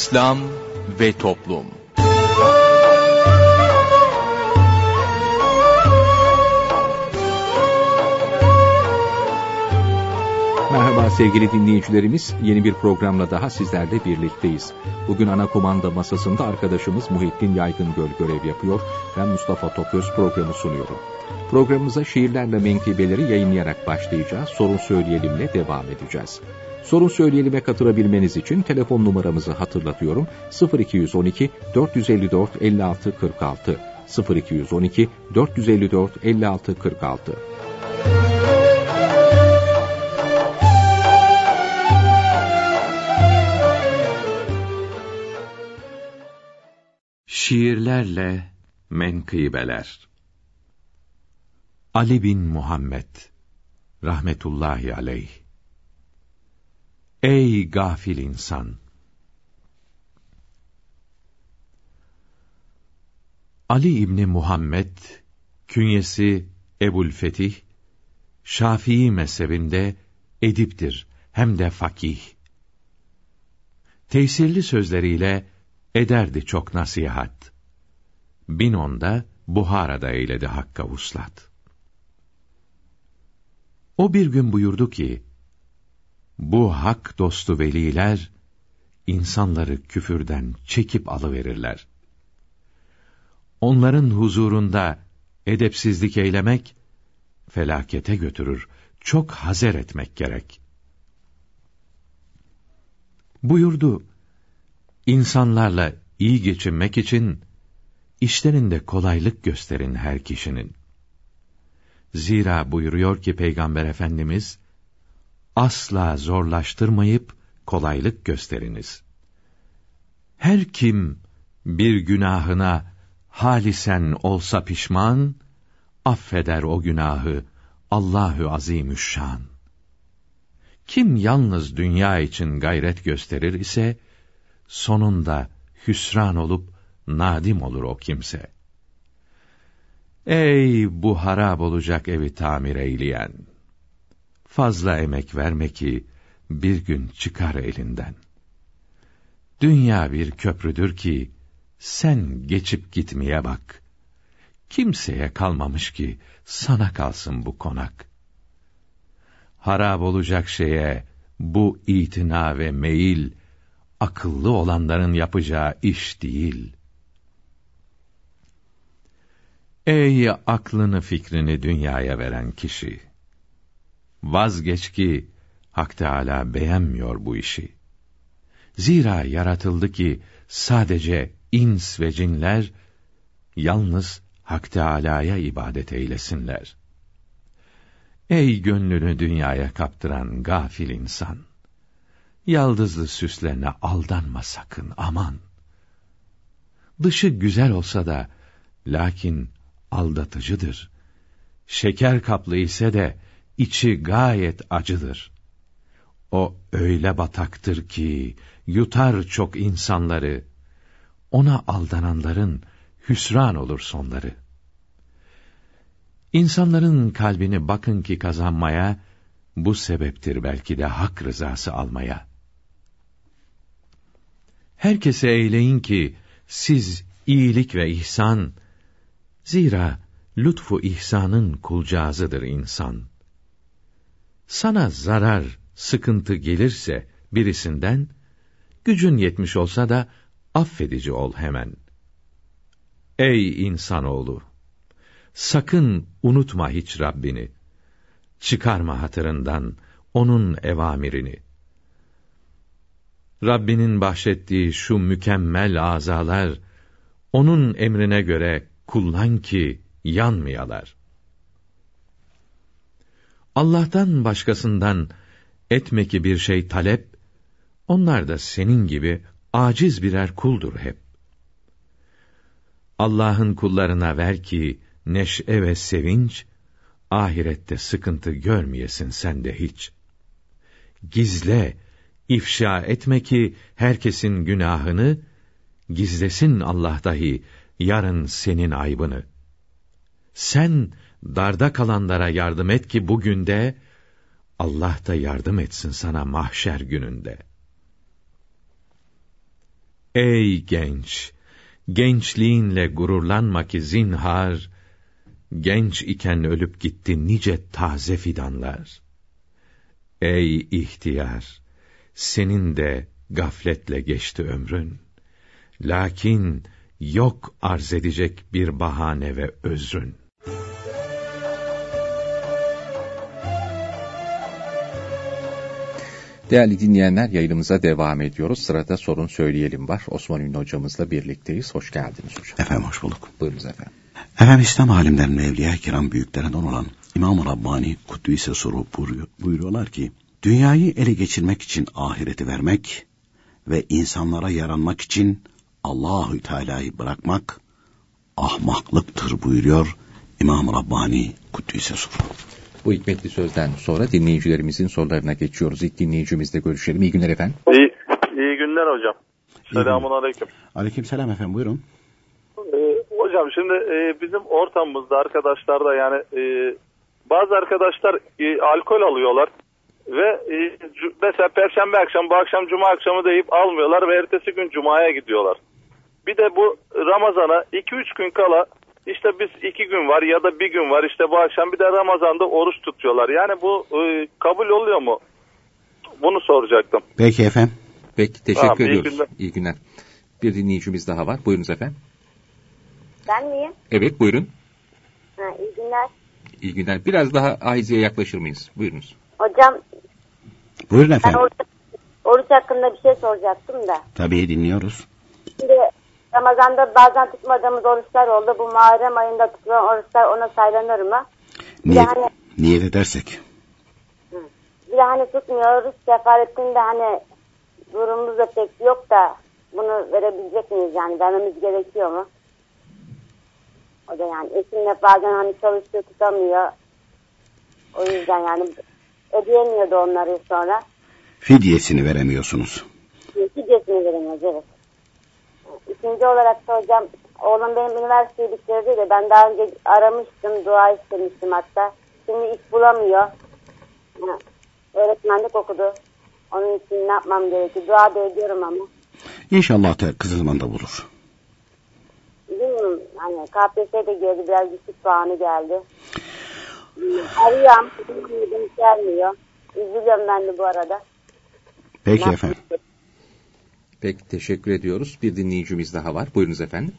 İslam ve Toplum Merhaba sevgili dinleyicilerimiz, yeni bir programla daha sizlerle birlikteyiz. Bugün ana komanda masasında arkadaşımız Muhittin Yaygıngöl görev yapıyor. Ben Mustafa Topöz programı sunuyorum. Programımıza şiirlerle menkıbeleri yayınlayarak başlayacağız. Sorun Söyleyelim'le devam edeceğiz. Sorun Söyleyelim'e katılabilmeniz için telefon numaramızı hatırlatıyorum. 0212 454 56 46 0212 454 56 46 Şiirlerle menkıbeler. Ali bin Muhammed rahmetullahi aleyh Ey gafil insan! Ali İbni Muhammed, künyesi Ebul Fetih, Şafii mezhebinde ediptir hem de fakih. Tesirli sözleriyle ederdi çok nasihat. Bin onda Buhara'da eyledi hakka vuslat. O bir gün buyurdu ki, bu hak dostu veliler, insanları küfürden çekip alıverirler. Onların huzurunda edepsizlik eylemek, felakete götürür, çok hazer etmek gerek. Buyurdu, insanlarla iyi geçinmek için, işlerinde kolaylık gösterin her kişinin. Zira buyuruyor ki Peygamber Efendimiz, asla zorlaştırmayıp kolaylık gösteriniz. Her kim bir günahına halisen olsa pişman, affeder o günahı Allahü Azimüşşan. Kim yalnız dünya için gayret gösterir ise, sonunda hüsran olup nadim olur o kimse. Ey bu harap olacak evi tamir eyleyen! Fazla emek verme ki, bir gün çıkar elinden. Dünya bir köprüdür ki, sen geçip gitmeye bak. Kimseye kalmamış ki, sana kalsın bu konak. Harap olacak şeye, bu itina ve meyil, akıllı olanların yapacağı iş değil.'' Ey aklını fikrini dünyaya veren kişi! Vazgeç ki, Hak Teâlâ beğenmiyor bu işi. Zira yaratıldı ki, sadece ins ve cinler, yalnız Hak Teâlâ'ya ibadet eylesinler. Ey gönlünü dünyaya kaptıran gafil insan! Yaldızlı süslerine aldanma sakın, aman! Dışı güzel olsa da, lakin aldatıcıdır. Şeker kaplı ise de içi gayet acıdır. O öyle bataktır ki yutar çok insanları. Ona aldananların hüsran olur sonları. İnsanların kalbini bakın ki kazanmaya bu sebeptir belki de hak rızası almaya. Herkese eyleyin ki siz iyilik ve ihsan Zira lütfu ihsanın kulcağızıdır insan. Sana zarar, sıkıntı gelirse birisinden, gücün yetmiş olsa da affedici ol hemen. Ey insanoğlu! Sakın unutma hiç Rabbini. Çıkarma hatırından onun evamirini. Rabbinin bahşettiği şu mükemmel azalar, onun emrine göre kullan ki yanmayalar. Allah'tan başkasından etme ki bir şey talep, onlar da senin gibi aciz birer kuldur hep. Allah'ın kullarına ver ki neşe ve sevinç, ahirette sıkıntı görmeyesin sen de hiç. Gizle, ifşa etme ki herkesin günahını, gizlesin Allah dahi yarın senin aybını. Sen darda kalanlara yardım et ki bugün de Allah da yardım etsin sana mahşer gününde. Ey genç! Gençliğinle gururlanma ki zinhar, genç iken ölüp gitti nice taze fidanlar. Ey ihtiyar! Senin de gafletle geçti ömrün. Lakin yok arz edecek bir bahane ve özrün. Değerli dinleyenler yayınımıza devam ediyoruz. Sırada sorun söyleyelim var. Osman Ünlü hocamızla birlikteyiz. Hoş geldiniz hocam. Efendim hoş bulduk. Buyurunuz efendim. Efendim İslam alimlerinin evliya kiram büyüklerinden olan İmam-ı Rabbani Kuddüs'e soru buyuruyorlar ki dünyayı ele geçirmek için ahireti vermek ve insanlara yaranmak için Allahü Teala'yı bırakmak ahmaklıktır buyuruyor İmam Rabbani Kuddüs'e soru. Bu hikmetli sözden sonra dinleyicilerimizin sorularına geçiyoruz. İlk dinleyicimizle görüşelim. İyi günler efendim. İyi, iyi günler hocam. Selamun aleyküm. Aleyküm selam efendim buyurun. Ee, hocam şimdi e, bizim ortamımızda arkadaşlar da yani e, bazı arkadaşlar e, alkol alıyorlar ve e, mesela perşembe akşam bu akşam cuma akşamı deyip almıyorlar ve ertesi gün cumaya gidiyorlar. Bir de bu Ramazan'a 2-3 gün kala işte biz iki gün var ya da bir gün var işte bu akşam bir de Ramazan'da oruç tutuyorlar. Yani bu e, kabul oluyor mu? Bunu soracaktım. Peki efendim. Peki teşekkür Tamam, iyi ediyoruz. günler. İyi günler. Bir dinleyicimiz daha var. Buyurunuz efendim. Ben miyim? Evet buyurun. Ha, iyi günler. İyi günler. Biraz daha Ahize'ye yaklaşır mıyız? Buyurunuz. Hocam Buyurun ben efendim. oruç, oruç hakkında bir şey soracaktım da. Tabii dinliyoruz. Şimdi Ramazan'da bazen tutmadığımız oruçlar oldu. Bu Muharrem ayında tutulan oruçlar ona saylanır mı? Niyet, hani, niyet edersek. bir de hani tutmuyoruz. Sefaretinde hani durumumuz da pek yok da bunu verebilecek miyiz yani? Vermemiz gerekiyor mu? O da yani eşimle bazen hani çalışıyor tutamıyor. O yüzden yani ödeyemiyordu onları sonra. Fidyesini veremiyorsunuz. Fidyesini veremiyoruz evet. İkinci olarak da hocam oğlum benim üniversiteyi bitirdi de ben daha önce aramıştım dua istemiştim hatta. Şimdi iş bulamıyor. Ha, Öğretmenlik okudu. Onun için ne yapmam gerekiyor? Dua da ediyorum ama. İnşallah da kısa zamanda bulur. Bilmiyorum hani KPSS de girdi biraz düşük puanı geldi. Arıyor ama denk gelmiyor. Üzülüyorum ben de bu arada. Peki efendim. Peki teşekkür ediyoruz. Bir dinleyicimiz daha var. Buyurunuz efendim.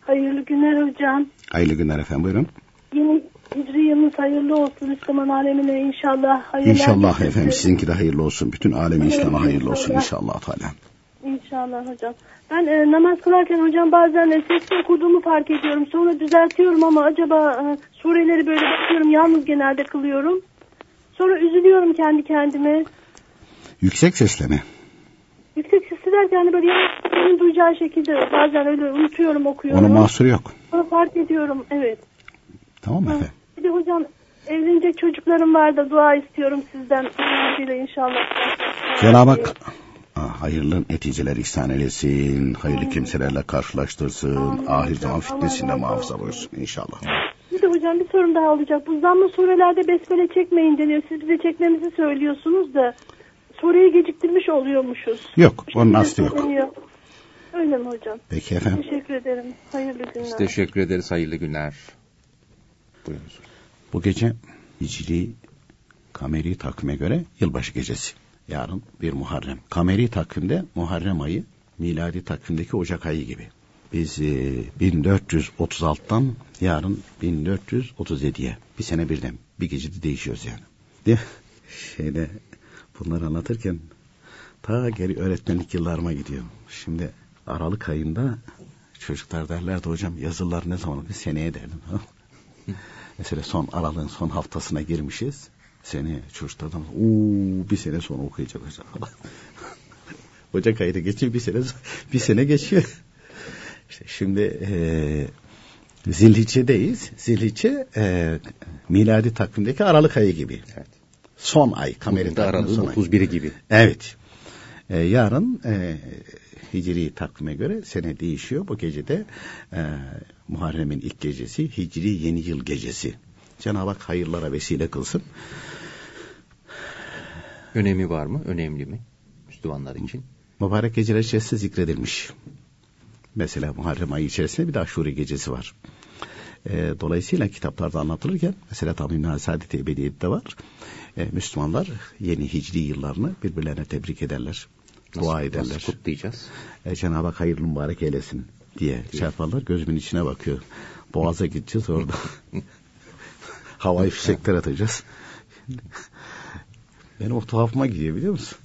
Hayırlı günler hocam. Hayırlı günler efendim buyurun. Yeni hicri yılınız hayırlı olsun İslam'ın alemine inşallah. Hayırlar İnşallah getirsin. efendim sizinki de hayırlı olsun. Bütün alemi İslam'a hayırlı olsun inşallah Teala. İnşallah hocam. Ben e, namaz kılarken hocam bazen e, sesli okuduğumu fark ediyorum. Sonra düzeltiyorum ama acaba e, sureleri böyle bakıyorum yalnız genelde kılıyorum. Sonra üzülüyorum kendi kendime. Yüksek sesle mi? Yüksek sesli derken hani böyle yalnız duyacağı şekilde bazen öyle unutuyorum okuyorum. Onun mahsuru yok. Sonra fark ediyorum evet. Tamam mı efendim? Bir de hocam evlenecek çocuklarım var da dua istiyorum sizden. İnşallah. Cenab-ı Hak ah, hayırlı neticeler ihsan eylesin. Hayırlı kimselerle karşılaştırsın. Amin. Ahir zaman fitnesinden muhafaza buyursun inşallah. Bir de hocam bir sorum daha olacak. Bu zammı surelerde besmele çekmeyin deniyor. Siz bize çekmemizi söylüyorsunuz da sureyi geciktirmiş oluyormuşuz. Yok onun şekilde aslı yok. Öyle mi hocam? Peki efendim. Teşekkür ederim. Hayırlı günler. Biz teşekkür ederiz. Hayırlı günler. Buyurunuz. Bu gece Hicri Kameri takvime göre yılbaşı gecesi. Yarın bir Muharrem. Kameri takvimde Muharrem ayı miladi takvimdeki Ocak ayı gibi. Biz e, 1436'dan yarın 1437'ye bir sene birden bir gecede değişiyoruz yani. Mi? Şeyde bunları anlatırken ta geri öğretmenlik yıllarıma gidiyorum. Şimdi Aralık ayında çocuklar derlerdi hocam yazılar ne zaman bir seneye derdim. Mesela son aralığın son haftasına girmişiz. Seni çocuklardan uuu bir sene sonra okuyacak hocam falan. Ocak ayı da geçiyor bir sene bir sene geçiyor. İşte şimdi e, Zilhicce'deyiz. Zilhicce e, miladi takvimdeki Aralık ayı gibi. Evet. Son ay. Kameri Aralık'ın son ayı. 31'i gibi. Evet. Ee, yarın e, Hicri takvime göre sene değişiyor. Bu gecede e, Muharrem'in ilk gecesi Hicri yeni yıl gecesi. Cenab-ı Hak hayırlara vesile kılsın. Önemi var mı? Önemli mi? Müslümanlar için. mübarek geceler içerisinde zikredilmiş. Mesela Muharrem ayı içerisinde bir de Aşure gecesi var. E, dolayısıyla kitaplarda anlatılırken mesela Tamim-i Saadet-i Ebediyet'te var. E, Müslümanlar yeni hicri yıllarını birbirlerine tebrik ederler. Nasıl, dua ederler. Nasıl kutlayacağız? E, Cenab-ı Hak hayırlı mübarek eylesin diye şey yaparlar. Gözümün içine bakıyor. Boğaz'a gideceğiz orada. Havai fişekler atacağız. Benim o tuhafıma gidiyor biliyor musun?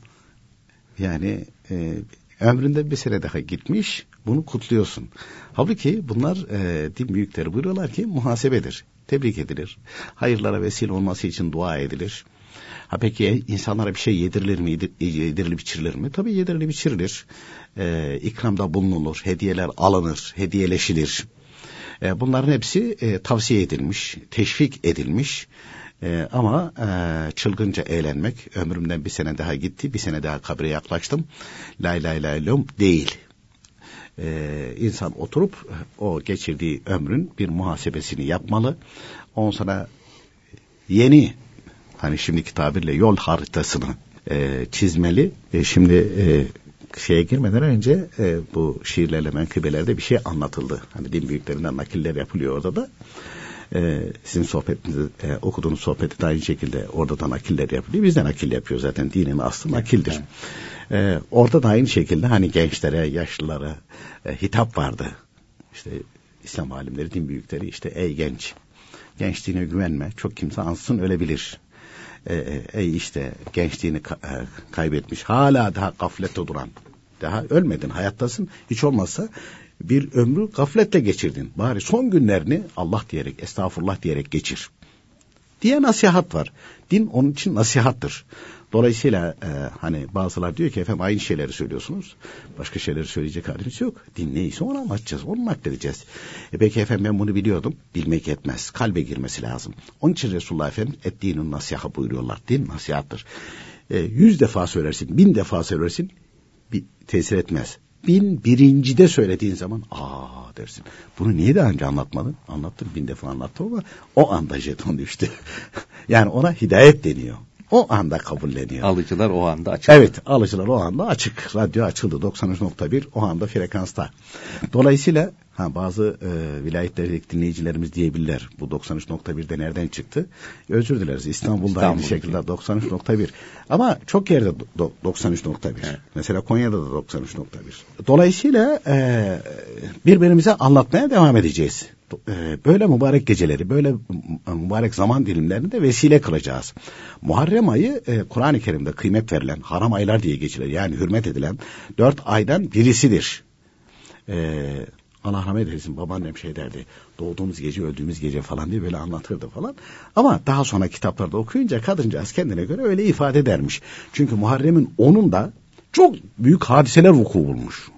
Yani e, ömründe bir sene daha gitmiş bunu kutluyorsun. Halbuki bunlar e, din büyükleri buyuruyorlar ki muhasebedir. Tebrik edilir. Hayırlara vesile olması için dua edilir. Ha peki insanlara bir şey yedirilir mi, yedirilip içirilir mi? Tabii yedirilip içirilir. Ee, ikramda bulunulur, hediyeler alınır, hediyeleşilir. Ee, bunların hepsi e, tavsiye edilmiş, teşvik edilmiş. Ee, ama e, çılgınca eğlenmek, ömrümden bir sene daha gitti, bir sene daha kabre yaklaştım. Lay lay lay lom değil. Ee, insan oturup o geçirdiği ömrün bir muhasebesini yapmalı. Ondan sonra yeni hani şimdiki tabirle yol haritasını e, çizmeli. E, şimdi e, şeye girmeden önce e, bu şiirlerle menkıbelerde bir şey anlatıldı. Hani din büyüklerinden nakiller yapılıyor orada da. E, sizin sohbetinizi e, okuduğunuz sohbeti de aynı şekilde orada da nakiller yapılıyor. Biz de nakil yapıyor zaten. Dinin aslı nakildir. E, orada da aynı şekilde hani gençlere, yaşlılara e, hitap vardı. İşte İslam alimleri, din büyükleri işte ey genç gençliğine güvenme. Çok kimse ansın ölebilir. E, e, işte gençliğini e, kaybetmiş. Hala daha gaflette duran. Daha ölmedin, hayattasın. Hiç olmazsa bir ömrü gafletle geçirdin. Bari son günlerini Allah diyerek, estağfurullah diyerek geçir. Diye nasihat var. Din onun için nasihattır. Dolayısıyla e, hani bazılar diyor ki efendim aynı şeyleri söylüyorsunuz. Başka şeyleri söyleyecek halimiz yok. Din neyse onu anlatacağız. Onu nakledeceğiz. E peki efendim ben bunu biliyordum. Bilmek yetmez. Kalbe girmesi lazım. Onun için Resulullah Efendimiz ettiğinin nasiha buyuruyorlar. Din nasihattır. E, yüz defa söylersin, bin defa söylersin bir tesir etmez. Bin birincide söylediğin zaman aa dersin. Bunu niye daha önce anlatmadın? Anlattım bin defa anlattım ama o anda jeton düştü. yani ona hidayet deniyor. O anda kabulleniyor. Alıcılar o anda açık. Evet alıcılar o anda açık. Radyo açıldı 93.1 o anda frekansta. Dolayısıyla ha, bazı e, vilayetlerdeki dinleyicilerimiz diyebilirler bu 93.1'de nereden çıktı? Özür dileriz İstanbul'da İstanbul aynı şekilde 93.1 ama çok yerde do, 93.1 Evet. mesela Konya'da da 93.1 dolayısıyla e, birbirimize anlatmaya devam edeceğiz böyle mübarek geceleri, böyle mübarek zaman dilimlerini de vesile kılacağız. Muharrem ayı e, Kur'an-ı Kerim'de kıymet verilen, haram aylar diye geçilir. Yani hürmet edilen dört aydan birisidir. E, Allah rahmet eylesin babaannem şey derdi. Doğduğumuz gece öldüğümüz gece falan diye böyle anlatırdı falan. Ama daha sonra kitaplarda okuyunca kadıncağız kendine göre öyle ifade edermiş. Çünkü Muharrem'in onun da çok büyük hadiseler vuku bulmuş.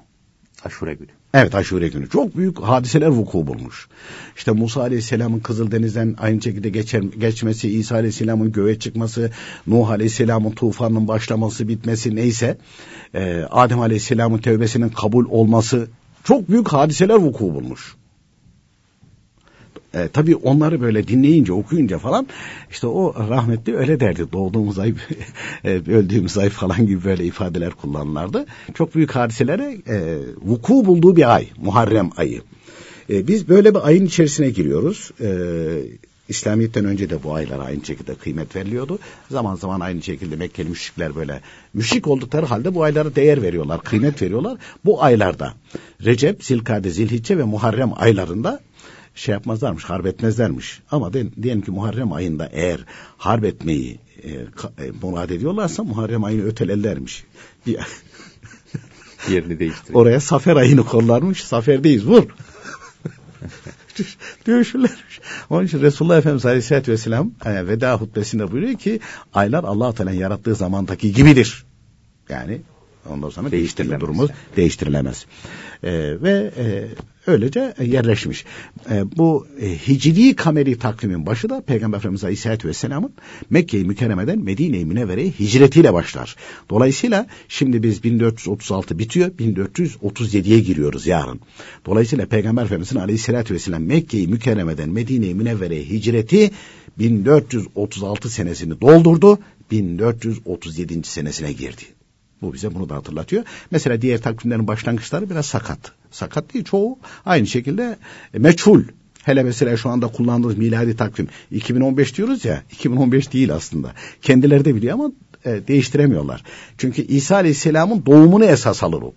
Aşure günü. Evet aşure günü. Çok büyük hadiseler vuku bulmuş. İşte Musa Aleyhisselam'ın Kızıldeniz'den aynı şekilde geçer, geçmesi, İsa Aleyhisselam'ın göğe çıkması, Nuh Aleyhisselam'ın tufanın başlaması, bitmesi neyse, e, Adem Aleyhisselam'ın tevbesinin kabul olması çok büyük hadiseler vuku bulmuş. E, tabii onları böyle dinleyince, okuyunca falan işte o rahmetli öyle derdi. Doğduğumuz ay, e, öldüğümüz ay falan gibi böyle ifadeler kullanırlardı. Çok büyük hadiselere e, vuku bulduğu bir ay, Muharrem ayı. E, biz böyle bir ayın içerisine giriyoruz. E, İslamiyet'ten önce de bu aylara aynı şekilde kıymet veriliyordu. Zaman zaman aynı şekilde Mekkeli müşrikler böyle müşrik oldukları halde bu aylara değer veriyorlar, kıymet veriyorlar. Bu aylarda Recep, Zilkade, Zilhicce ve Muharrem aylarında şey yapmazlarmış, harp etmezlermiş. Ama de, diyelim ki Muharrem ayında eğer harp etmeyi e, e, murad ediyorlarsa Muharrem ayını ötelerlermiş. Yerini değiştirir. oraya Safer ayını kollarmış. Saferdeyiz vur. Dövüşürlermiş. Onun için Resulullah Efendimiz Aleyhisselatü Vesselam e, veda hutbesinde buyuruyor ki aylar allah Teala'nın yarattığı zamandaki gibidir. Yani ondan sonra Değiştirilemez durumu yani. değiştirilemez. E, ve e, öylece yerleşmiş. E, bu e, hicri kameri takvimin başı da Peygamber Efendimiz Aleyhisselatü Vesselam'ın Mekke-i Mükerreme'den Medine-i Münevvere'ye hicretiyle başlar. Dolayısıyla şimdi biz 1436 bitiyor, 1437'ye giriyoruz yarın. Dolayısıyla Peygamber Efendimiz'in Aleyhisselatü Vesselam Mekke-i Mükerreme'den Medine-i Münevvere'ye hicreti 1436 senesini doldurdu, 1437. senesine girdi. Bu bize bunu da hatırlatıyor. Mesela diğer takvimlerin başlangıçları biraz sakat. Sakat değil çoğu aynı şekilde e, meçhul. Hele mesela şu anda kullandığımız miladi takvim 2015 diyoruz ya 2015 değil aslında. Kendileri de biliyor ama e, değiştiremiyorlar. Çünkü İsa Aleyhisselam'ın doğumunu esas alır o.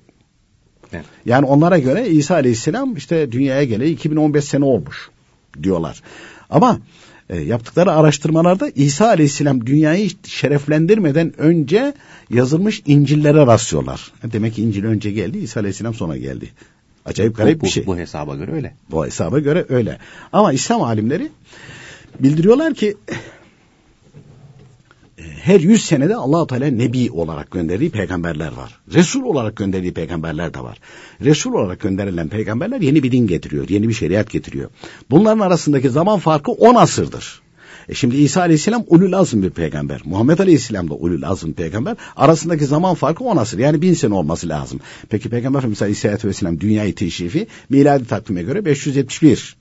Evet. Yani onlara göre İsa Aleyhisselam işte dünyaya geleli 2015 sene olmuş diyorlar. Ama e, yaptıkları araştırmalarda İsa Aleyhisselam dünyayı şereflendirmeden önce yazılmış İncil'lere rastlıyorlar. Demek ki İncil önce geldi, İsa Aleyhisselam sonra geldi. Acayip garip bu, bir şey. Bu hesaba göre öyle. Bu hesaba göre öyle. Ama İslam alimleri bildiriyorlar ki e, her yüz senede allah Teala Nebi olarak gönderdiği peygamberler var. Resul olarak gönderdiği peygamberler de var. Resul olarak gönderilen peygamberler yeni bir din getiriyor, yeni bir şeriat getiriyor. Bunların arasındaki zaman farkı 10 asırdır. E şimdi İsa Aleyhisselam ulul azm bir peygamber. Muhammed Aleyhisselam da ulul azm peygamber. Arasındaki zaman farkı 10 asır. Yani bin sene olması lazım. Peki Peygamber Efendimiz Aleyhisselatü Vesselam dünyayı teşrifi miladi takvime göre 571.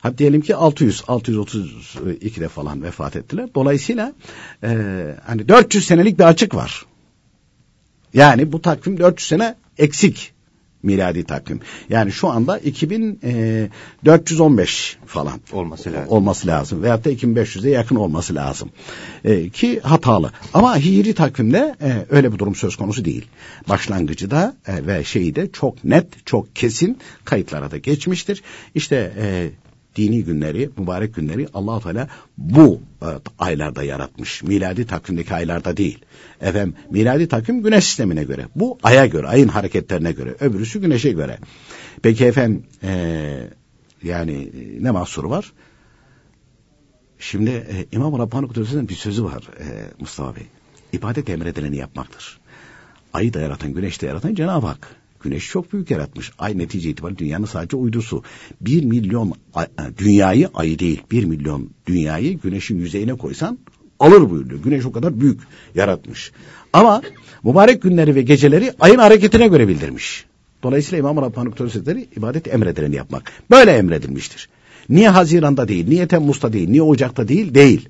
Hadi diyelim ki 600, 632'de falan vefat ettiler. Dolayısıyla e, hani 400 senelik bir açık var. Yani bu takvim 400 sene eksik miladi takvim. Yani şu anda 2415 falan Olması lazım. olması lazım. Veyahut da 2500'e yakın olması lazım. E, ki hatalı. Ama hicri takvimde e, öyle bir durum söz konusu değil. Başlangıcı da e, ve şeyi de çok net, çok kesin kayıtlara da geçmiştir. İşte e, dini günleri, mübarek günleri allah Teala bu e, aylarda yaratmış. Miladi takvimdeki aylarda değil. Efendim miladi takvim güneş sistemine göre. Bu aya göre, ayın hareketlerine göre. Öbürüsü güneşe göre. Peki efendim e, yani e, ne mahsuru var? Şimdi e, İmam Rabbani Kudüs'ün bir sözü var e, Mustafa Bey. İbadet emredileni yapmaktır. Ayı da yaratan, güneş de yaratan Cenab-ı Hak. Güneş çok büyük yaratmış. Ay netice itibariyle dünyanın sadece uydusu. Bir milyon e, dünyayı ayı değil, bir milyon dünyayı güneşin yüzeyine koysan alır buyuruyor. Güneş o kadar büyük yaratmış. Ama mübarek günleri ve geceleri ayın hareketine göre bildirmiş. Dolayısıyla İmam Rabbani Hazretleri ibadet emredileni yapmak. Böyle emredilmiştir. Niye Haziran'da değil, niye Temmuz'da değil, niye Ocak'ta değil, değil.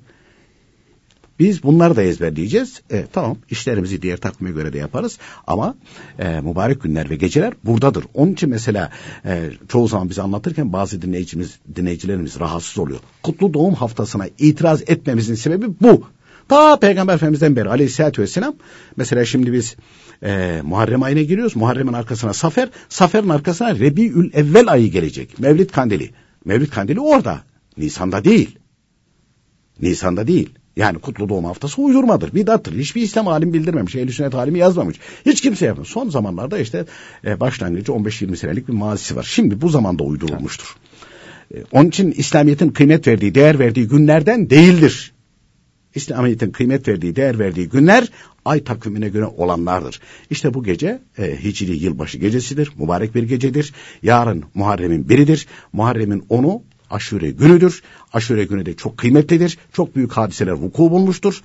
Biz bunları da ezberleyeceğiz. E, tamam işlerimizi diğer takvime göre de yaparız. Ama e, mübarek günler ve geceler buradadır. Onun için mesela e, çoğu zaman biz anlatırken bazı dinleyicimiz, dinleyicilerimiz rahatsız oluyor. Kutlu doğum haftasına itiraz etmemizin sebebi bu. Ta Peygamber Efendimiz'den beri aleyhissalatü vesselam mesela şimdi biz e, Muharrem ayına giriyoruz. Muharrem'in arkasına Safer, Safer'in arkasına Rebiül Evvel ayı gelecek. Mevlid Kandili. Mevlid Kandili orada. Nisan'da değil. Nisan'da değil. Yani kutlu doğum haftası uydurmadır, bidattır. Hiçbir İslam alim bildirmemiş, ehl sünnet alimi yazmamış. Hiç kimse yapmamış. Son zamanlarda işte e, başlangıcı 15-20 senelik bir mazisi var. Şimdi bu zamanda uydurulmuştur. E, onun için İslamiyet'in kıymet verdiği, değer verdiği günlerden değildir. İslamiyet'in kıymet verdiği, değer verdiği günler ay takvimine göre olanlardır. İşte bu gece e, Hicri yılbaşı gecesidir. Mübarek bir gecedir. Yarın Muharrem'in biridir. Muharrem'in onu aşure günüdür. Aşure günü de çok kıymetlidir. Çok büyük hadiseler vuku bulmuştur.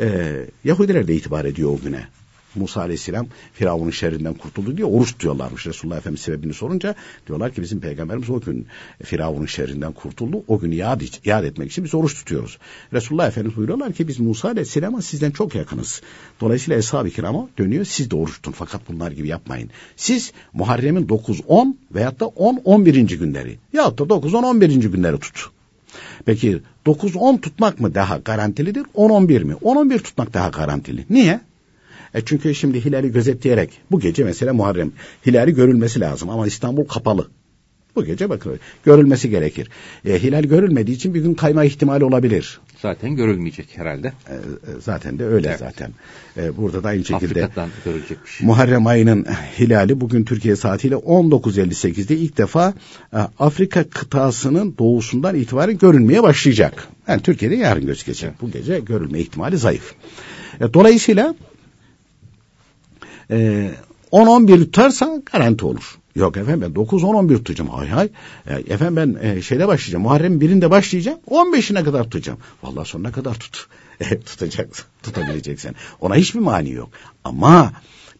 Ee, Yahudiler de itibar ediyor o güne. Musa Aleyhisselam Firavun'un şerrinden kurtuldu diye oruç tutuyorlarmış. Resulullah Efendimiz sebebini sorunca diyorlar ki bizim peygamberimiz o gün Firavun'un şerrinden kurtuldu. O günü yad, yad etmek için biz oruç tutuyoruz. Resulullah Efendimiz buyuruyorlar ki biz Musa Aleyhisselam'a sizden çok yakınız. Dolayısıyla Eshab-ı Kiram'a dönüyor siz de oruç tutun fakat bunlar gibi yapmayın. Siz Muharrem'in 9-10 veyahut da 10-11. günleri yahut da 9-10-11. günleri tut. Peki 9-10 tutmak mı daha garantilidir? 10-11 mi? 10-11 tutmak daha garantili. Niye? E çünkü şimdi hilali gözetleyerek bu gece mesela Muharrem hilali görülmesi lazım ama İstanbul kapalı. Bu gece bakın görülmesi gerekir. E, hilal görülmediği için bir gün kayma ihtimali olabilir. Zaten görülmeyecek herhalde. E, zaten de öyle evet. zaten. E, burada da aynı şekilde görülecekmiş. Muharrem ayının hilali bugün Türkiye saatiyle 19.58'de ilk defa e, Afrika kıtasının doğusundan itibaren görünmeye başlayacak. Yani Türkiye'de yarın gözükecek. Evet. Bu gece görülme ihtimali zayıf. E, dolayısıyla e, 10-11 tutarsa garanti olur. Yok efendim ben 9-10-11 tutacağım. Hay hay. E, efendim ben e, şeyde başlayacağım. Muharrem birinde başlayacağım. 15'ine kadar tutacağım. Vallahi sonuna kadar tut. E, tutacaksın. Tutabileceksin. Ona hiçbir mani yok. Ama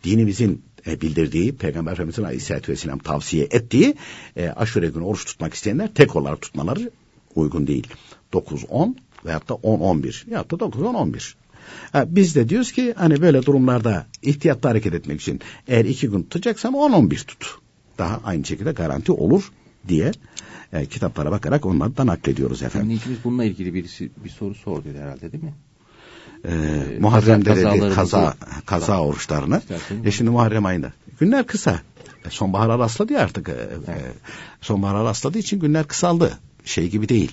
dinimizin e, bildirdiği, Peygamber Efendimiz'in Aleyhisselatü Vesselam tavsiye ettiği e, aşure günü oruç tutmak isteyenler tek olarak tutmaları uygun değil. 9-10 veyahut da 10-11 veyahut da 9-10-11. Biz de diyoruz ki hani böyle durumlarda ihtiyatlı hareket etmek için eğer iki gün tutacaksan 10-11 tut. Daha aynı şekilde garanti olur diye e, kitaplara bakarak onlardan naklediyoruz efendim. Dinleyicimiz bununla ilgili birisi bir soru sordu herhalde değil mi? Ee, Muharrem'de kaza- dedi kaza, kaza oruçlarını. İstersen- E şimdi Muharrem ayında. Günler kısa. E, sonbahara rastladı ya artık. E, e, sonbahara rastladığı için günler kısaldı. Şey gibi değil.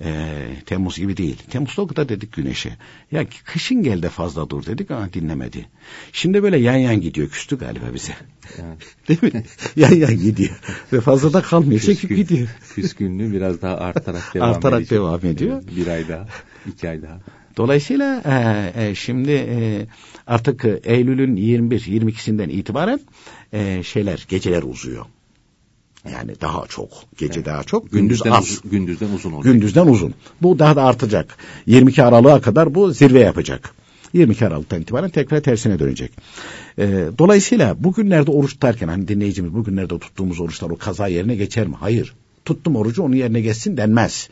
E, Temmuz gibi değil. Temmuz'da o kadar dedik güneşe. Ya kışın gel de fazla dur dedik ama dinlemedi. Şimdi böyle yan yan gidiyor. Küstü galiba bize. Değil mi? yan yan gidiyor. Ve fazla da kalmıyor. Çekip Küskün- gidiyor. Küskünlüğü biraz daha artarak devam Artarak edecek. devam ediyor. Bir ay daha, iki ay daha. Dolayısıyla e, e, şimdi e, artık Eylül'ün 21-22'sinden itibaren e, şeyler geceler uzuyor. Yani daha çok. Gece daha çok. Gündüz Gündüzden, az. uzun, gündüzden uzun olacak. Gündüzden uzun. Bu daha da artacak. 22 Aralık'a kadar bu zirve yapacak. 22 Aralık'tan itibaren tekrar tersine dönecek. E, dolayısıyla bugünlerde oruç tutarken hani dinleyicimiz bugünlerde tuttuğumuz oruçlar o kaza yerine geçer mi? Hayır. Tuttum orucu onun yerine geçsin denmez.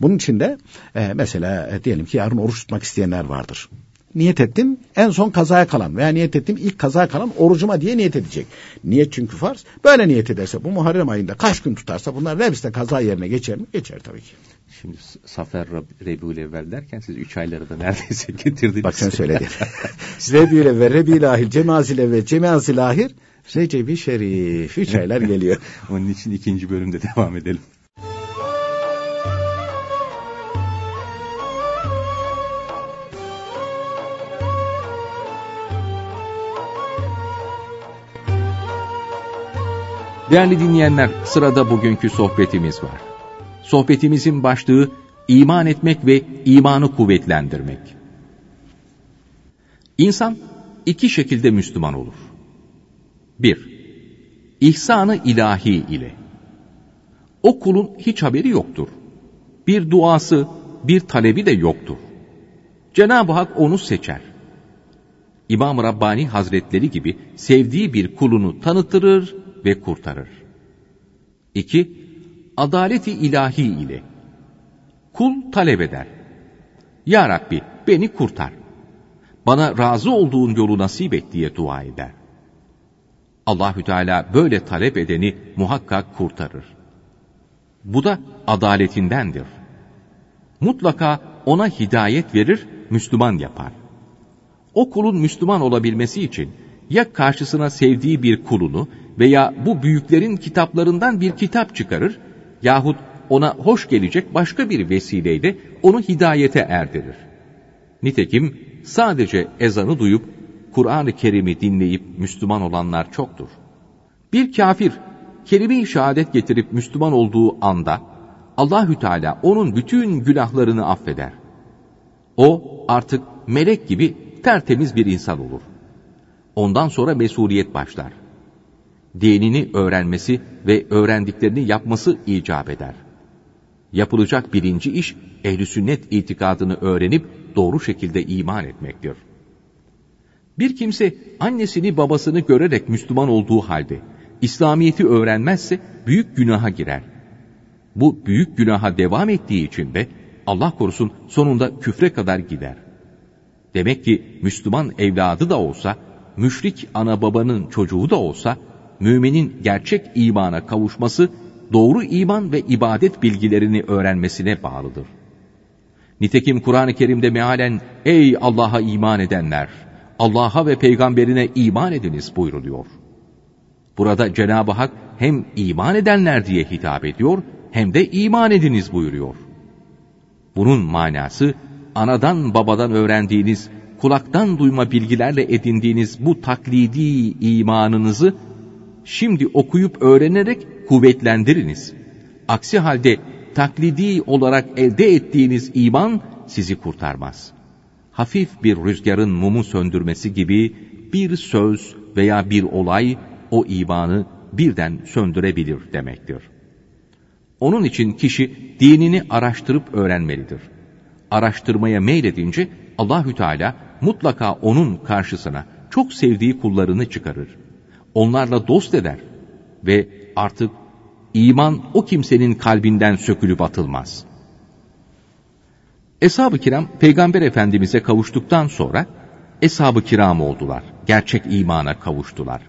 Bunun için de e, mesela e, diyelim ki yarın oruç tutmak isteyenler vardır. Niyet ettim en son kazaya kalan veya niyet ettim ilk kazaya kalan orucuma diye niyet edecek. Niyet çünkü farz. Böyle niyet ederse bu Muharrem ayında kaç gün tutarsa bunlar hepsi de kaza yerine geçer mi? Geçer tabii ki. Şimdi Safer Rebiül Evvel derken siz üç ayları da neredeyse getirdiniz. Bak sen söyledin. Rebi'yle ve Rebi'yle ahir, Cemazile ve Cemazile ahir, Recep-i Şerif. Üç aylar geliyor. Onun için ikinci bölümde devam edelim. Değerli dinleyenler, sırada bugünkü sohbetimiz var. Sohbetimizin başlığı iman etmek ve imanı kuvvetlendirmek. İnsan iki şekilde Müslüman olur. 1. İhsanı ilahi ile. O kulun hiç haberi yoktur. Bir duası, bir talebi de yoktur. Cenab-ı Hak onu seçer. İmam-ı Rabbani Hazretleri gibi sevdiği bir kulunu tanıtırır ve kurtarır. 2. Adaleti ilahi ile. Kul talep eder. Ya Rabbi beni kurtar. Bana razı olduğun yolu nasip et diye dua eder. Allahü Teala böyle talep edeni muhakkak kurtarır. Bu da adaletindendir. Mutlaka ona hidayet verir, Müslüman yapar. O kulun Müslüman olabilmesi için ya karşısına sevdiği bir kulunu veya bu büyüklerin kitaplarından bir kitap çıkarır yahut ona hoş gelecek başka bir vesileyle onu hidayete erdirir. Nitekim sadece ezanı duyup Kur'an-ı Kerim'i dinleyip Müslüman olanlar çoktur. Bir kafir kelime-i şehadet getirip Müslüman olduğu anda Allahü Teala onun bütün günahlarını affeder. O artık melek gibi tertemiz bir insan olur. Ondan sonra mesuliyet başlar. Dinini öğrenmesi ve öğrendiklerini yapması icap eder. Yapılacak birinci iş ehli sünnet itikadını öğrenip doğru şekilde iman etmektir. Bir kimse annesini babasını görerek Müslüman olduğu halde İslamiyet'i öğrenmezse büyük günaha girer. Bu büyük günaha devam ettiği için de Allah korusun sonunda küfre kadar gider. Demek ki Müslüman evladı da olsa, müşrik ana babanın çocuğu da olsa, müminin gerçek imana kavuşması, doğru iman ve ibadet bilgilerini öğrenmesine bağlıdır. Nitekim Kur'an-ı Kerim'de mealen, ey Allah'a iman edenler, Allah'a ve peygamberine iman ediniz buyruluyor. Burada Cenab-ı Hak hem iman edenler diye hitap ediyor, hem de iman ediniz buyuruyor. Bunun manası, anadan babadan öğrendiğiniz, kulaktan duyma bilgilerle edindiğiniz bu taklidi imanınızı, şimdi okuyup öğrenerek kuvvetlendiriniz. Aksi halde taklidi olarak elde ettiğiniz iman sizi kurtarmaz. Hafif bir rüzgarın mumu söndürmesi gibi bir söz veya bir olay o imanı birden söndürebilir demektir. Onun için kişi dinini araştırıp öğrenmelidir. Araştırmaya meyledince Allahü Teala mutlaka onun karşısına çok sevdiği kullarını çıkarır. Onlarla dost eder ve artık iman o kimsenin kalbinden sökülüp atılmaz. Eshab-ı kiram peygamber efendimize kavuştuktan sonra eshab-ı kiram oldular. Gerçek imana kavuştular.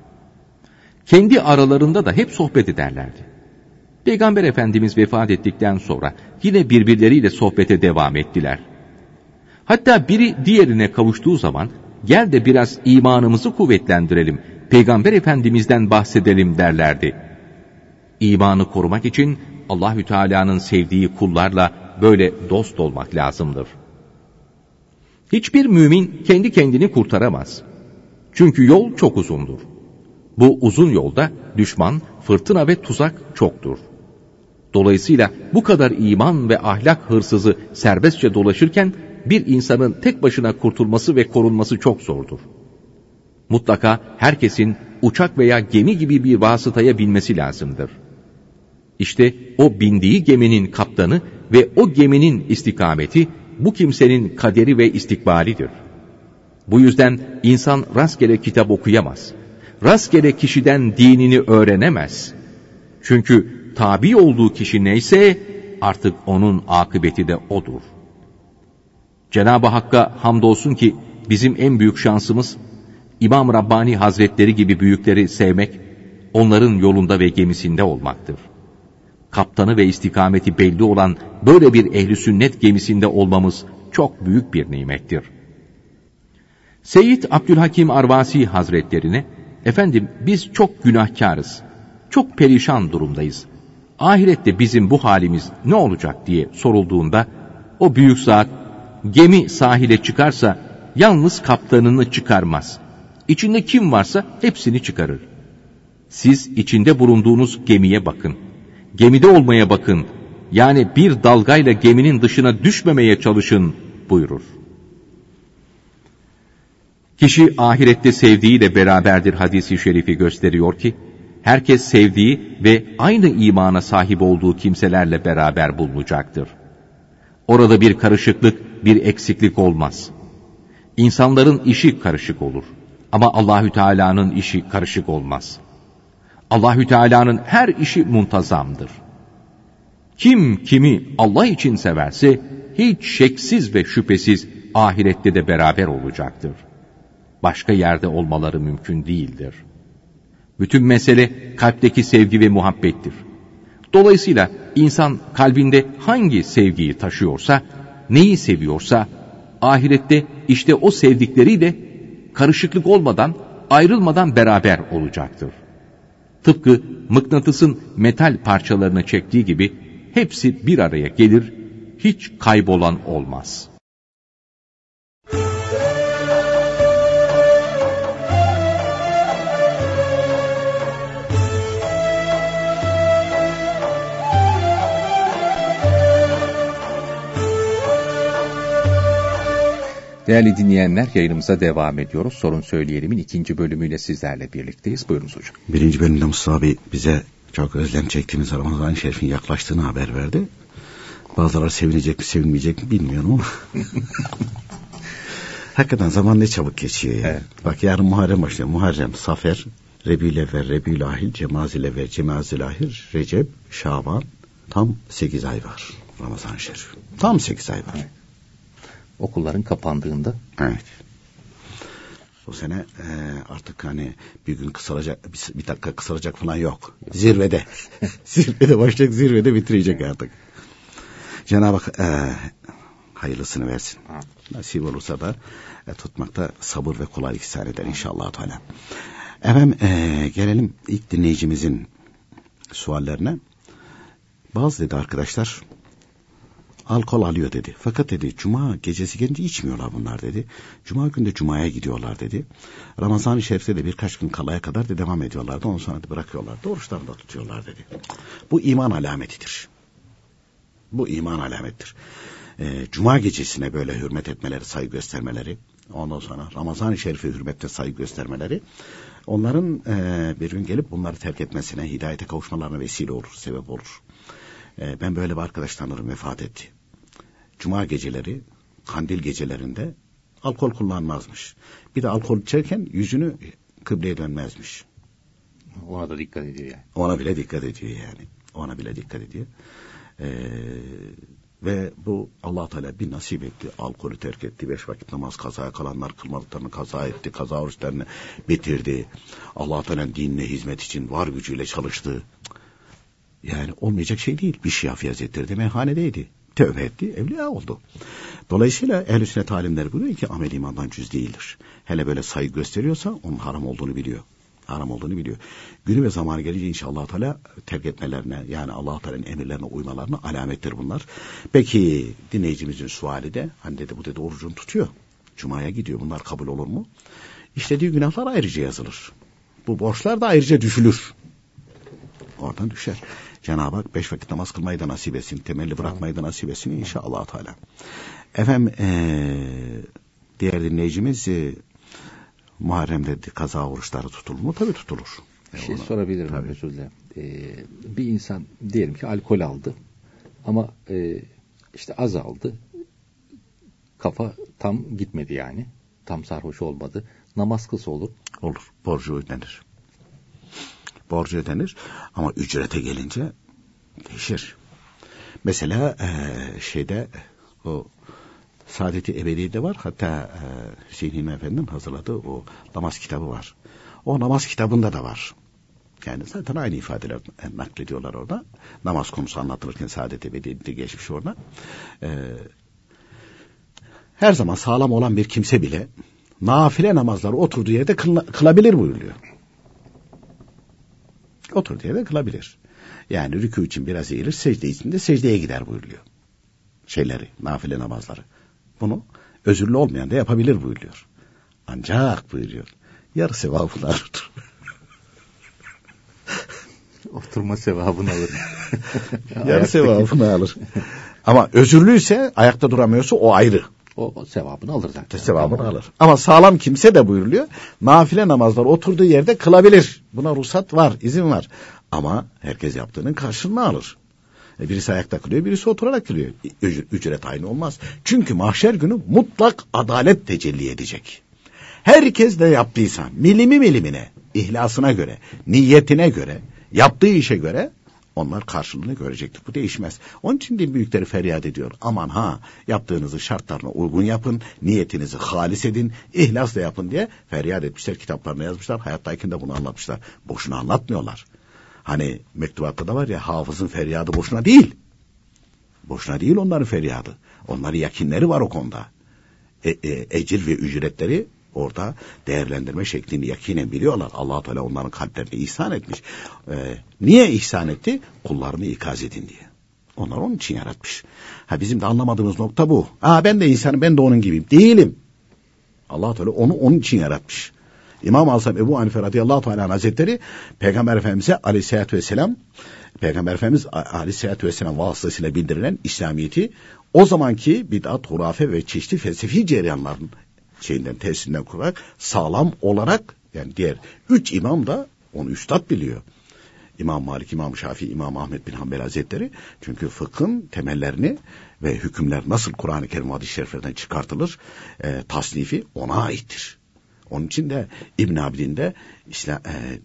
Kendi aralarında da hep sohbet ederlerdi. Peygamber Efendimiz vefat ettikten sonra yine birbirleriyle sohbete devam ettiler. Hatta biri diğerine kavuştuğu zaman gel de biraz imanımızı kuvvetlendirelim, Peygamber Efendimiz'den bahsedelim derlerdi. İmanı korumak için Allahü Teala'nın sevdiği kullarla böyle dost olmak lazımdır. Hiçbir mümin kendi kendini kurtaramaz. Çünkü yol çok uzundur. Bu uzun yolda düşman, fırtına ve tuzak çoktur. Dolayısıyla bu kadar iman ve ahlak hırsızı serbestçe dolaşırken bir insanın tek başına kurtulması ve korunması çok zordur. Mutlaka herkesin uçak veya gemi gibi bir vasıtaya binmesi lazımdır. İşte o bindiği geminin kaptanı ve o geminin istikameti bu kimsenin kaderi ve istikbalidir. Bu yüzden insan rastgele kitap okuyamaz. Rastgele kişiden dinini öğrenemez. Çünkü tabi olduğu kişi neyse artık onun akıbeti de odur. Cenab-ı Hakk'a hamdolsun ki bizim en büyük şansımız İmam Rabbani Hazretleri gibi büyükleri sevmek, onların yolunda ve gemisinde olmaktır. Kaptanı ve istikameti belli olan böyle bir ehli sünnet gemisinde olmamız çok büyük bir nimettir. Seyyid Abdülhakim Arvasi Hazretlerine, efendim biz çok günahkarız, çok perişan durumdayız. Ahirette bizim bu halimiz ne olacak diye sorulduğunda, o büyük zat, gemi sahile çıkarsa yalnız kaptanını çıkarmaz. İçinde kim varsa hepsini çıkarır. Siz içinde bulunduğunuz gemiye bakın. Gemide olmaya bakın. Yani bir dalgayla geminin dışına düşmemeye çalışın buyurur. Kişi ahirette sevdiğiyle beraberdir hadisi şerifi gösteriyor ki, herkes sevdiği ve aynı imana sahip olduğu kimselerle beraber bulunacaktır. Orada bir karışıklık, bir eksiklik olmaz. İnsanların işi karışık olur. Ama Allahü Teala'nın işi karışık olmaz. Allahü Teala'nın her işi muntazamdır. Kim kimi Allah için severse hiç şeksiz ve şüphesiz ahirette de beraber olacaktır. Başka yerde olmaları mümkün değildir. Bütün mesele kalpteki sevgi ve muhabbettir. Dolayısıyla insan kalbinde hangi sevgiyi taşıyorsa, neyi seviyorsa, ahirette işte o sevdikleriyle karışıklık olmadan, ayrılmadan beraber olacaktır. Tıpkı mıknatısın metal parçalarını çektiği gibi hepsi bir araya gelir, hiç kaybolan olmaz.'' Değerli dinleyenler yayınımıza devam ediyoruz. Sorun Söyleyelim'in ikinci bölümüyle sizlerle birlikteyiz. Buyurunuz hocam. Birinci bölümde Mustafa abi bize çok özlem çektiğimiz Ramazan-ı Şerif'in yaklaştığını haber verdi. Bazıları sevinecek mi sevinmeyecek mi bilmiyorum ama. Hakikaten zaman ne çabuk geçiyor ya. Evet. Bak yarın Muharrem başlıyor. Muharrem, Safer, Rebülevvel, Rebülahil, Cemazilevvel, Cemazilahir, Recep, Şaban. Tam sekiz ay var Ramazan-ı Şerif. Tam sekiz ay var. Evet okulların kapandığında. Evet. Bu sene e, artık hani bir gün kısalacak, bir, bir dakika kısalacak falan yok. Zirvede. zirvede başlayacak, zirvede bitirecek artık. Cenab-ı Hak e, hayırlısını versin. Nasip olursa da e, tutmakta sabır ve kolaylık ihsan eder inşallah. Teala. Efendim e, gelelim ilk dinleyicimizin suallerine. Bazı dedi arkadaşlar alkol alıyor dedi. Fakat dedi cuma gecesi gelince içmiyorlar bunlar dedi. Cuma günde cumaya gidiyorlar dedi. Ramazan-ı Şerif'te de birkaç gün kalaya kadar da devam ediyorlardı. Ondan sonra da bırakıyorlardı. Oruçlarını da tutuyorlar dedi. Bu iman alametidir. Bu iman alamettir. Ee, cuma gecesine böyle hürmet etmeleri, saygı göstermeleri, ondan sonra Ramazan-ı Şerif'e hürmette saygı göstermeleri, onların e, bir gün gelip bunları terk etmesine, hidayete kavuşmalarına vesile olur, sebep olur. E, ben böyle bir arkadaş tanırım vefat etti. Cuma geceleri, kandil gecelerinde alkol kullanmazmış. Bir de alkol içerken yüzünü kıbleye dönmezmiş. Ona da dikkat ediyor yani. Ona bile dikkat ediyor yani. Ona bile dikkat ediyor. Ee, Ve bu allah Teala bir nasip etti. Alkolü terk etti. Beş vakit namaz kazaya kalanlar kılmadıklarını kaza etti. Kaza oruçlarını bitirdi. allah Teala'nın dinine hizmet için var gücüyle çalıştı. Yani olmayacak şey değil. Bir Şiafi Hazretleri de meyhanedeydi. Tövbe etti, evliya oldu. Dolayısıyla ehl-i sünnet alimleri buyuruyor ki amel imandan cüz değildir. Hele böyle saygı gösteriyorsa onun haram olduğunu biliyor haram olduğunu biliyor. Günü ve zamanı gelince inşallah Teala terk etmelerine yani Allah Teala'nın emirlerine uymalarına alamettir bunlar. Peki dinleyicimizin suali de hani dedi bu dedi orucunu tutuyor. Cuma'ya gidiyor. Bunlar kabul olur mu? İşlediği günahlar ayrıca yazılır. Bu borçlar da ayrıca düşülür. Oradan düşer. Cenab-ı Hak beş vakit namaz kılmayı da nasip etsin. Temelli bırakmayı da nasip etsin inşallah Teala. Efendim ee, diğer dinleyicimiz e, Muharrem'de kaza oruçları tutulur mu? Tabii tutulur. Bir şey sorabilirim Tabii. özür dilerim. Ee, bir insan diyelim ki alkol aldı ama e, işte az aldı. Kafa tam gitmedi yani. Tam sarhoş olmadı. Namaz kılsa olur. Olur. Borcu ödenir. Borcu ödenir ama ücrete gelince değişir. Mesela e, şeyde o Saadeti Ebedi'de var. Hatta e, Hüseyin Efendi'nin hazırladığı o namaz kitabı var. O namaz kitabında da var. Yani zaten aynı ifadeler naklediyorlar orada. Namaz konusu anlatılırken Saadet Ebedi'de geçmiş orada. Ee, her zaman sağlam olan bir kimse bile nafile namazları oturduğu yerde kıl, kılabilir buyuruyor. Oturduğu yerde kılabilir. Yani rükû için biraz eğilir, secde için de secdeye gider buyuruyor. Şeyleri, nafile namazları. Bunu özürlü olmayan da yapabilir buyuruyor. Ancak buyuruyor. Yarı sevabını alır. Oturma sevabını alır. Yarı sevabını alır. Ama özürlüyse ayakta duramıyorsa o ayrı. O, sevabını alır zaten. Sevabını tamam. alır. Ama sağlam kimse de buyuruluyor. Nafile namazlar oturduğu yerde kılabilir. Buna ruhsat var, izin var. Ama herkes yaptığının karşılığını alır. E, birisi ayakta kılıyor, birisi oturarak kılıyor. Ücret aynı olmaz. Çünkü mahşer günü mutlak adalet tecelli edecek. Herkes de yaptıysa milimi milimine, ihlasına göre, niyetine göre, yaptığı işe göre onlar karşılığını görecektir. Bu değişmez. Onun için din büyükleri feryat ediyor. Aman ha yaptığınızı şartlarına uygun yapın, niyetinizi halis edin, ihlasla yapın diye feryat etmişler, kitaplarına yazmışlar. Hayattayken de bunu anlatmışlar. Boşuna anlatmıyorlar. Hani mektubatta da var ya hafızın feryadı boşuna değil. Boşuna değil onların feryadı. Onların yakinleri var o konuda. E, e, ecir ve ücretleri orada değerlendirme şeklini yakinen biliyorlar. allah Teala onların kalplerine ihsan etmiş. E, niye ihsan etti? Kullarını ikaz edin diye. Onlar onun için yaratmış. Ha bizim de anlamadığımız nokta bu. Aa ben de insanım, ben de onun gibiyim. Değilim. allah Teala onu onun için yaratmış. İmam-ı Azam Ebu Hanife radıyallahu teala hazretleri Peygamber Efendimiz'e aleyhissalatü vesselam Peygamber Efendimiz aleyhissalatü vesselam vasıtasıyla bildirilen İslamiyet'i o zamanki bid'at, hurafe ve çeşitli felsefi cereyanların şeyinden tesirinden kurarak sağlam olarak yani diğer üç imam da onu üstad biliyor. İmam Malik, İmam Şafii, İmam Ahmet bin Hanbel Hazretleri çünkü fıkhın temellerini ve hükümler nasıl Kur'an-ı Kerim hadis-i şeriflerden çıkartılır e, tasnifi ona aittir. Onun için de İbn Abidin İslam, e,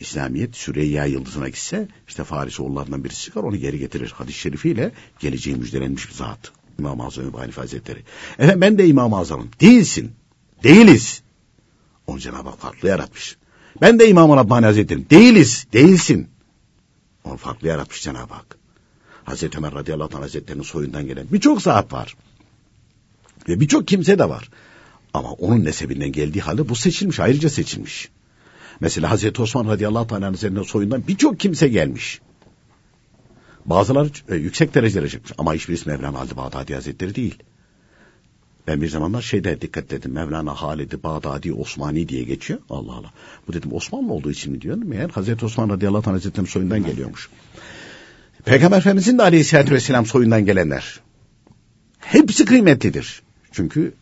İslamiyet Süreyya yıldızına gitse işte Farisi oğullarından birisi çıkar onu geri getirir. Hadis-i şerifiyle geleceği müjdelenmiş bir zat. İmam-ı Azam Ebu Hanife Hazretleri. Efendim ben de İmam-ı Azam'ım. Değilsin. Değiliz. Onu Cenab-ı Hak farklı yaratmış. Ben de İmam-ı Rabbani Hazretleri'm. Değiliz. Değilsin. Onu farklı yaratmış Cenab-ı Hak. Hazreti Ömer radıyallahu anh hazretlerinin soyundan gelen birçok zat var. Ve birçok kimse de var. Ama onun nesebinden geldiği halde bu seçilmiş, ayrıca seçilmiş. Mesela Hazreti Osman radıyallahu anh'ın soyundan birçok kimse gelmiş. Bazıları e, yüksek derecelere çıkmış ama hiçbirisi Mevlana Halid Bağdadi Hazretleri değil. Ben bir zamanlar şeyde dikkat ettim. Mevlana Halid Bağdadi Osmani diye geçiyor. Allah Allah. Bu dedim Osmanlı olduğu için mi diyor? Meğer Hazreti Osman radıyallahu anh hazretleri'nin soyundan geliyormuş. Peygamber Efendimizin de aleyhissalatü vesselam soyundan gelenler. Hepsi kıymetlidir. Çünkü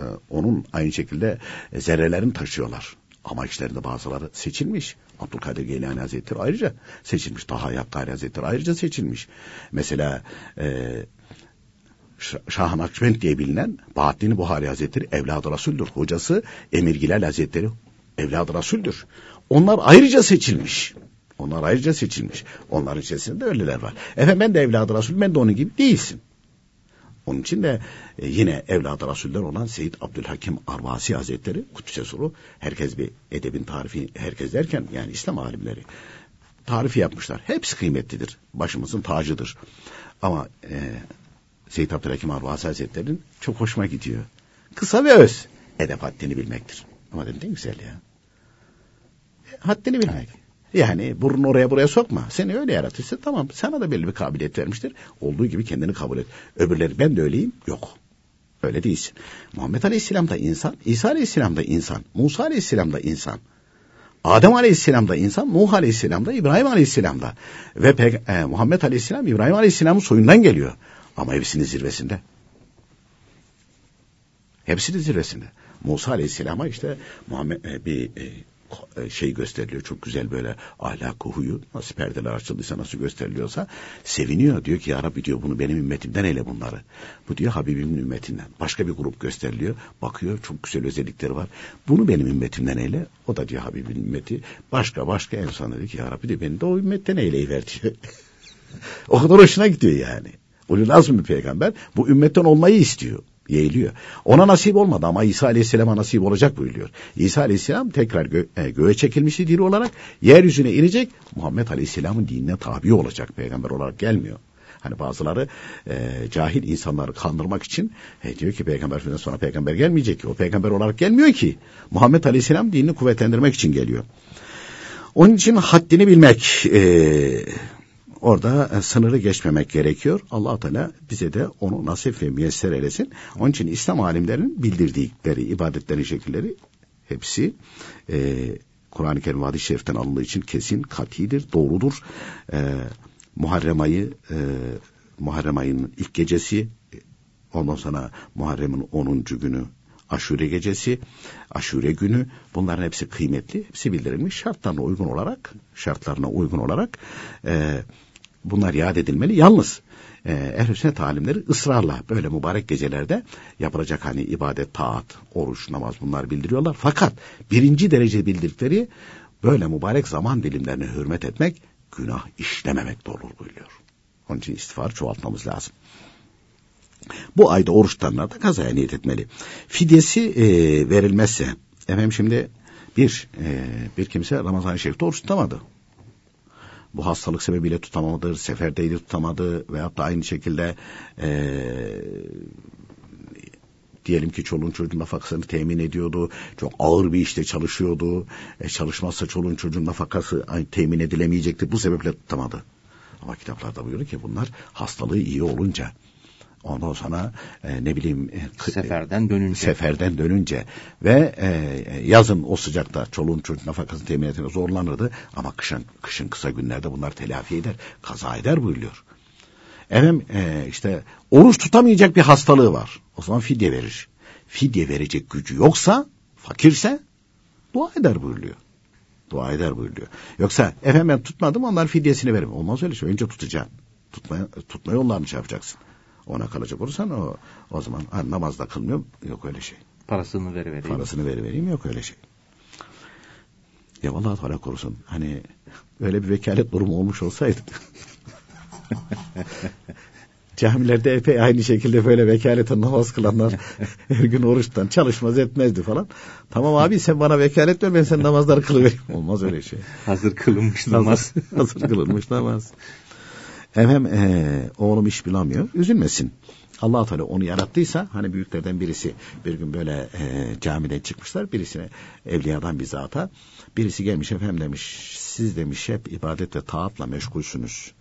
e, onun aynı şekilde zerrelerini taşıyorlar. Ama içlerinde bazıları seçilmiş. Abdülkadir Geylani Hazretleri ayrıca seçilmiş. Taha Yakkari Hazretleri ayrıca seçilmiş. Mesela e, Şah Nakşibend diye bilinen Bahattin Buhari Hazretleri evladı Resul'dür. Hocası Emir Gilal Hazretleri evladı Resul'dür. Onlar ayrıca seçilmiş. Onlar ayrıca seçilmiş. Onların içerisinde öyleler var. Efendim ben de evladı Resul, ben de onun gibi değilsin. Onun için de e, yine evladı Resuller olan Seyyid Abdülhakim Arvasi Hazretleri Kudüs'e soru herkes bir edebin tarifi herkes derken yani İslam alimleri tarifi yapmışlar. Hepsi kıymetlidir. Başımızın tacıdır. Ama e, Seyyid Abdülhakim Arvasi Hazretleri'nin çok hoşuma gidiyor. Kısa ve öz. Edep haddini bilmektir. Ama dedim ne güzel ya. E, haddini bilmek. Yani burnunu oraya buraya sokma. Seni öyle yaratırsa tamam sana da belli bir kabiliyet vermiştir. Olduğu gibi kendini kabul et. Öbürleri ben de öyleyim. Yok. Öyle değilsin. Muhammed Aleyhisselam da insan. İsa Aleyhisselam da insan. Musa Aleyhisselam da insan. Adem Aleyhisselam da insan, Nuh Aleyhisselam da, İbrahim Aleyhisselam da. Ve Peyg- e, Muhammed Aleyhisselam İbrahim Aleyhisselam'ın soyundan geliyor. Ama hepsinin zirvesinde. Hepsinin zirvesinde. Musa Aleyhisselam'a işte Muhammed e, bir e, e, şey gösteriliyor. Çok güzel böyle ahlakı huyu nasıl perdeler açıldıysa nasıl gösteriliyorsa seviniyor. Diyor ki ya Rabbi diyor bunu benim ümmetimden eyle bunları. Bu diyor Habibimin ümmetinden. Başka bir grup gösteriliyor. Bakıyor çok güzel özellikleri var. Bunu benim ümmetimden eyle. O da diyor Habibimin ümmeti. Başka başka insan dedi ki ya Rabbi diyor beni de o ümmetten eyleyiver diyor. o kadar hoşuna gidiyor yani. Ulul azm bir peygamber bu ümmetten olmayı istiyor yeğliyor. Ona nasip olmadı ama İsa Aleyhisselam'a nasip olacak buyuruyor. İsa Aleyhisselam tekrar gö e, göğe çekilmişti diri olarak yeryüzüne inecek. Muhammed Aleyhisselam'ın dinine tabi olacak peygamber olarak gelmiyor. Hani bazıları e, cahil insanları kandırmak için e, diyor ki peygamber sonra peygamber gelmeyecek ki. O peygamber olarak gelmiyor ki. Muhammed Aleyhisselam dinini kuvvetlendirmek için geliyor. Onun için haddini bilmek, e, orada e, sınırı geçmemek gerekiyor. allah Teala bize de onu nasip ve müyesser eylesin. Onun için İslam alimlerinin bildirdikleri ibadetlerin şekilleri hepsi e, Kur'an-ı Kerim hadis-i şeriften alındığı için kesin, katidir, doğrudur. E, Muharrem ayı, e, Muharrem ayının ilk gecesi, ondan sonra Muharrem'in 10. günü aşure gecesi, aşure günü bunların hepsi kıymetli, hepsi bildirilmiş şartlarına uygun olarak, şartlarına uygun olarak e, bunlar yad edilmeli. Yalnız e, ehl sünnet alimleri ısrarla böyle mübarek gecelerde yapılacak hani ibadet, taat, oruç, namaz bunlar bildiriyorlar. Fakat birinci derece bildirdikleri böyle mübarek zaman dilimlerine hürmet etmek, günah işlememek de olur buyuruyor. Onun için istiğfar çoğaltmamız lazım. Bu ayda oruç da kazaya niyet etmeli. Fidyesi e, verilmezse, efendim şimdi bir e, bir kimse Ramazan-ı Şerif'te oruç tutamadı bu hastalık sebebiyle tutamadı, seferdeydi tutamadı veyahut da aynı şekilde ee, diyelim ki çoluğun çocuğun nafakasını temin ediyordu. Çok ağır bir işte çalışıyordu. E, çalışmazsa çoluğun çocuğun nafakası temin edilemeyecekti. Bu sebeple tutamadı. Ama kitaplarda buyuruyor ki bunlar hastalığı iyi olunca Ondan sonra e, ne bileyim e, seferden dönünce seferden dönünce ve e, yazın o sıcakta çoluğun çocuğun nafakasını temin etmeye zorlanırdı ama kışın kışın kısa günlerde bunlar telafi eder, kaza eder buyuruyor. Efendim e, işte oruç tutamayacak bir hastalığı var. O zaman fidye verir. Fidye verecek gücü yoksa, fakirse dua eder buyuruyor. Dua eder buyuruyor. Yoksa efendim ben tutmadım onlar fidyesini verim. Olmaz öyle şey. Önce tutacaksın. Tutmaya, tutma yollarını şey yapacaksın. Ona kalacak olursan o, o zaman ha, namazda kılmıyorum. Yok öyle şey. Parasını veri vereyim. Parasını veri vereyim yok öyle şey. Ya vallahi Teala korusun. Hani öyle bir vekalet durumu olmuş olsaydı. camilerde epey aynı şekilde böyle vekaleten namaz kılanlar her gün oruçtan çalışmaz etmezdi falan. Tamam abi sen bana vekalet ver ben sen namazları kılıvereyim. Olmaz öyle şey. Hazır kılınmış namaz. hazır, hazır kılınmış namaz. Efendim e, oğlum iş bulamıyor. Üzülmesin. allah Teala onu yarattıysa hani büyüklerden birisi bir gün böyle e, camiden çıkmışlar birisine evliyadan bir zata birisi gelmiş efendim demiş siz demiş hep ibadet ve taatla meşgulsünüz.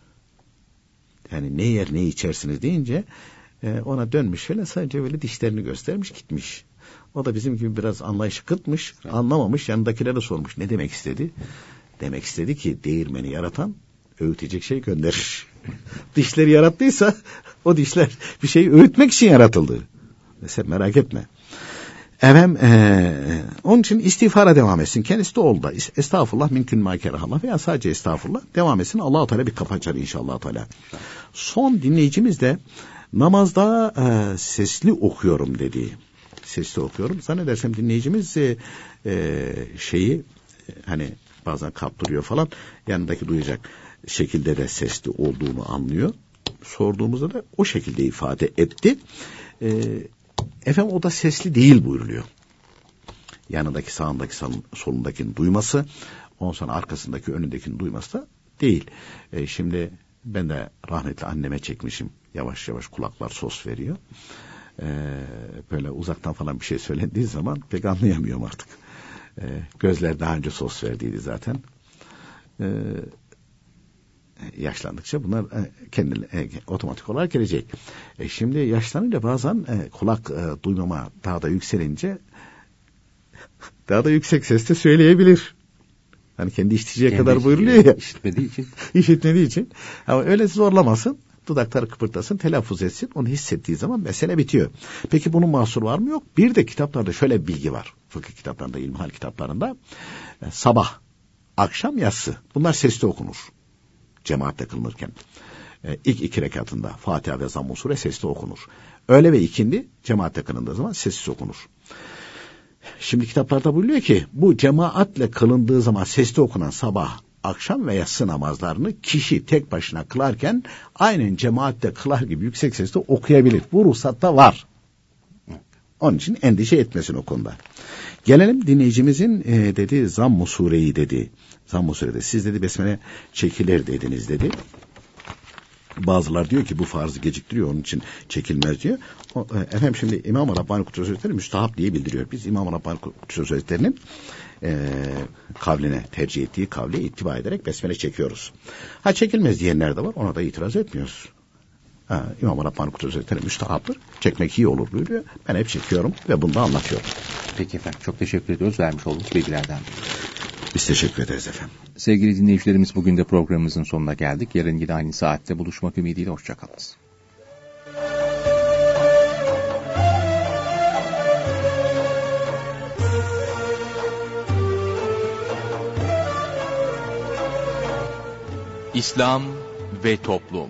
Yani ne yer ne içersiniz deyince e, ona dönmüş falan sadece böyle dişlerini göstermiş gitmiş. O da bizim gibi biraz anlayışı kıtmış, anlamamış, yanındakilere sormuş ne demek istedi. Demek istedi ki değirmeni yaratan öğütecek şey gönderir. dişleri yarattıysa o dişler bir şeyi öğütmek için yaratıldı. Sen merak etme. Efendim ee, onun için istiğfara devam etsin. Kendisi de oldu. Estağfurullah mümkün makerahallah veya sadece estağfurullah devam etsin. allah Teala bir kapı açar inşallah Teala. Son dinleyicimiz de namazda e, sesli okuyorum dedi. Sesli okuyorum. Zannedersem dinleyicimiz e, e, şeyi e, hani Bazen kaptırıyor falan. Yanındaki duyacak şekilde de sesli olduğunu anlıyor. Sorduğumuzda da o şekilde ifade etti. Ee, efendim o da sesli değil buyuruluyor. Yanındaki sağındaki solundakini duyması, ondan sonra arkasındaki önündekini duyması da değil. Ee, şimdi ben de rahmetli anneme çekmişim. Yavaş yavaş kulaklar sos veriyor. Ee, böyle uzaktan falan bir şey söylendiği zaman pek anlayamıyorum artık. Ee, gözler daha önce sos verdiydi zaten. Ee, yaşlandıkça bunlar e, kendine e, otomatik olarak gelecek. E, şimdi yaşlanınca bazen e, kulak duymama daha da yükselince daha da yüksek sesle söyleyebilir. Hani kendi işiteceği kadar buyuruluyor ya. İşitmediği için. işitmediği için. Ama öyle zorlamasın. Dudakları kıpırtasın, telaffuz etsin. Onu hissettiği zaman mesele bitiyor. Peki bunun mahsuru var mı? Yok. Bir de kitaplarda şöyle bir bilgi var. Fıkıh kitaplarında, ilmihal kitaplarında. Sabah, akşam, yatsı. Bunlar sesli okunur. Cemaatle kılınırken. E, ilk iki rekatında Fatiha ve Zamm-ı Sure sesli okunur. Öğle ve ikindi cemaatle kılındığı zaman sessiz okunur. Şimdi kitaplarda buyuruyor ki bu cemaatle kılındığı zaman sesli okunan sabah, akşam ve yatsı namazlarını kişi tek başına kılarken aynen cemaatte kılar gibi yüksek sesle okuyabilir. Bu ruhsatta var. Onun için endişe etmesin o konuda. Gelelim dinleyicimizin e, dedi Zamm-ı Sure'yi dedi. Zamm-ı Sure'de siz dedi besmele çekilir dediniz dedi. Bazılar diyor ki bu farzı geciktiriyor onun için çekilmez diyor. O, e, efendim şimdi İmam-ı Rabbani Kudüs Hazretleri müstahap diye bildiriyor. Biz İmam-ı Rabbani Kudüs Hazretleri'nin e, kavline tercih ettiği kavle ittiba ederek besmele çekiyoruz. Ha çekilmez diyenler de var ona da itiraz etmiyoruz. Ha, İmam-ı Rabbani Kudüs Hazretleri müstahaptır. Çekmek iyi olur buyuruyor. Ben hep çekiyorum ve bunu da anlatıyorum. Peki efendim çok teşekkür ediyoruz vermiş olduğunuz bilgilerden. Biz teşekkür ederiz efendim. Sevgili dinleyicilerimiz bugün de programımızın sonuna geldik. Yarın yine aynı saatte buluşmak ümidiyle hoşçakalınız. İslam ve Toplum